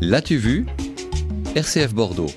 L'as-tu vu? RCF Bordeaux.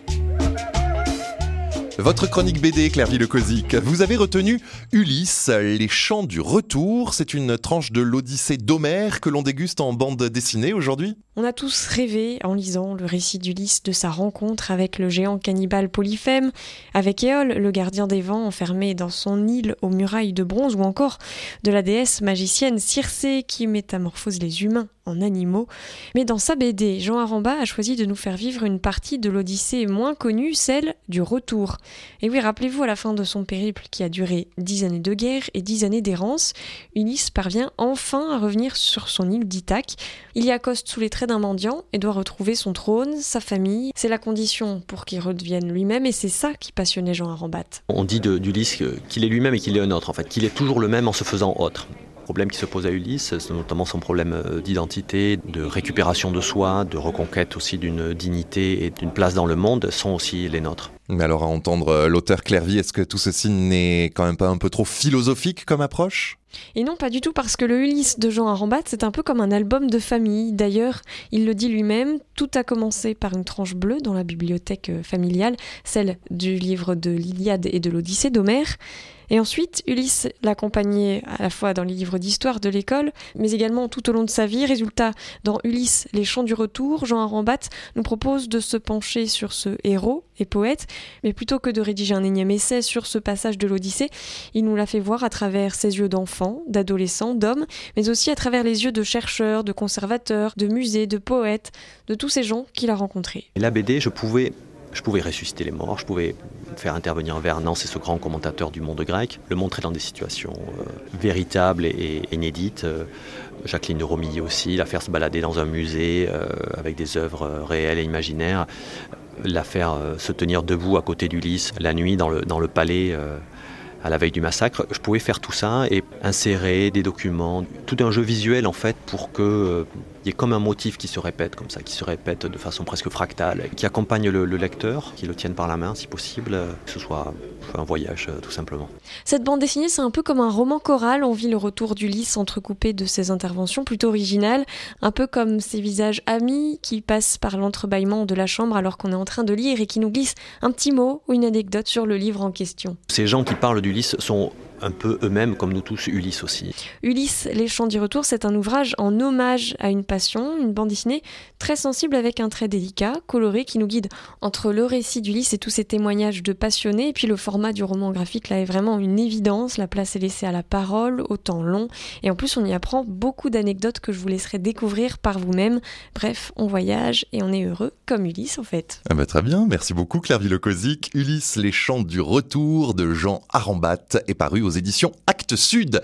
Votre chronique BD, Claire Lecozic. Vous avez retenu Ulysse, les chants du retour. C'est une tranche de l'Odyssée d'Homère que l'on déguste en bande dessinée aujourd'hui On a tous rêvé, en lisant le récit d'Ulysse, de sa rencontre avec le géant cannibale Polyphème, avec Éole, le gardien des vents enfermé dans son île aux murailles de bronze, ou encore de la déesse magicienne Circé qui métamorphose les humains en animaux. Mais dans sa BD, Jean Aramba a choisi de nous faire vivre une partie de l'Odyssée moins connue, celle du retour. Et oui, rappelez-vous, à la fin de son périple qui a duré dix années de guerre et dix années d'errance, Ulysse parvient enfin à revenir sur son île d'Ithaque. Il y accoste sous les traits d'un mendiant et doit retrouver son trône, sa famille. C'est la condition pour qu'il redevienne lui-même et c'est ça qui passionnait Jean Arambat. On dit d'Ulysse qu'il est lui-même et qu'il est un autre, en fait, qu'il est toujours le même en se faisant autre problèmes qui se posent à Ulysse, notamment son problème euh, d'identité, de récupération de soi, de reconquête aussi d'une dignité et d'une place dans le monde, sont aussi les nôtres. Mais alors à entendre euh, l'auteur Clairvy, est-ce que tout ceci n'est quand même pas un peu trop philosophique comme approche? Et non, pas du tout, parce que le Ulysse de Jean Arambat, c'est un peu comme un album de famille. D'ailleurs, il le dit lui-même, tout a commencé par une tranche bleue dans la bibliothèque euh, familiale, celle du livre de l'Iliade et de l'Odyssée d'Homère. Et ensuite, Ulysse l'accompagnait à la fois dans les livres d'histoire de l'école, mais également tout au long de sa vie. Résultat, dans Ulysse, les chants du retour, Jean Arambat nous propose de se pencher sur ce héros et poète, mais plutôt que de rédiger un énième essai sur ce passage de l'Odyssée, il nous l'a fait voir à travers ses yeux d'enfant, d'adolescent, d'homme, mais aussi à travers les yeux de chercheurs, de conservateurs, de musées, de poètes, de tous ces gens qu'il a rencontrés. Et la BD, je pouvais je pouvais ressusciter les morts, je pouvais faire intervenir Vernon, c'est ce grand commentateur du monde grec, le montrer dans des situations euh, véritables et, inédites. Euh, Jacqueline de Romilly aussi, la faire se balader dans un musée euh, avec des œuvres réelles et imaginaires, la faire se tenir debout à côté d'Ulysse la nuit dans le, dans le palais à la veille du massacre. Je pouvais faire tout ça et insérer des documents, tout un jeu visuel en fait pour que il y a comme un motif qui se répète comme ça, qui se répète de façon presque fractale, qui accompagne le, lecteur, qui le tienne par la main si possible, que ce soit un voyage euh, tout simplement. Cette bande dessinée, c'est un peu comme un roman choral. On vit le retour d'Ulysse entrecoupé de ses interventions plutôt originales, un peu comme ces visages amis qui passent par l'entrebâillement de la chambre alors qu'on est en train de lire et qui nous glissent un petit mot ou une anecdote sur le livre en question. Ces gens qui parlent d'Ulysse sont un peu eux-mêmes, comme nous tous, Ulysse aussi. Ulysse, Les Chants du Retour, c'est un ouvrage en hommage à une passion, une bande dessinée très sensible avec un trait délicat, coloré, qui nous guide entre le récit d'Ulysse et tous ces témoignages de passionnés, et puis le format du roman graphique, là, est vraiment une évidence. La place est laissée à la parole, au temps long, et en plus, on y apprend beaucoup d'anecdotes que je vous laisserai découvrir par vous-même. Bref, on voyage et on est heureux, comme Ulysse, en fait. Ah bah très bien, merci beaucoup, Claire Villocosic. Ulysse, Les Chants du Retour de Jean Arambat est paru aux éditions Actes Sud.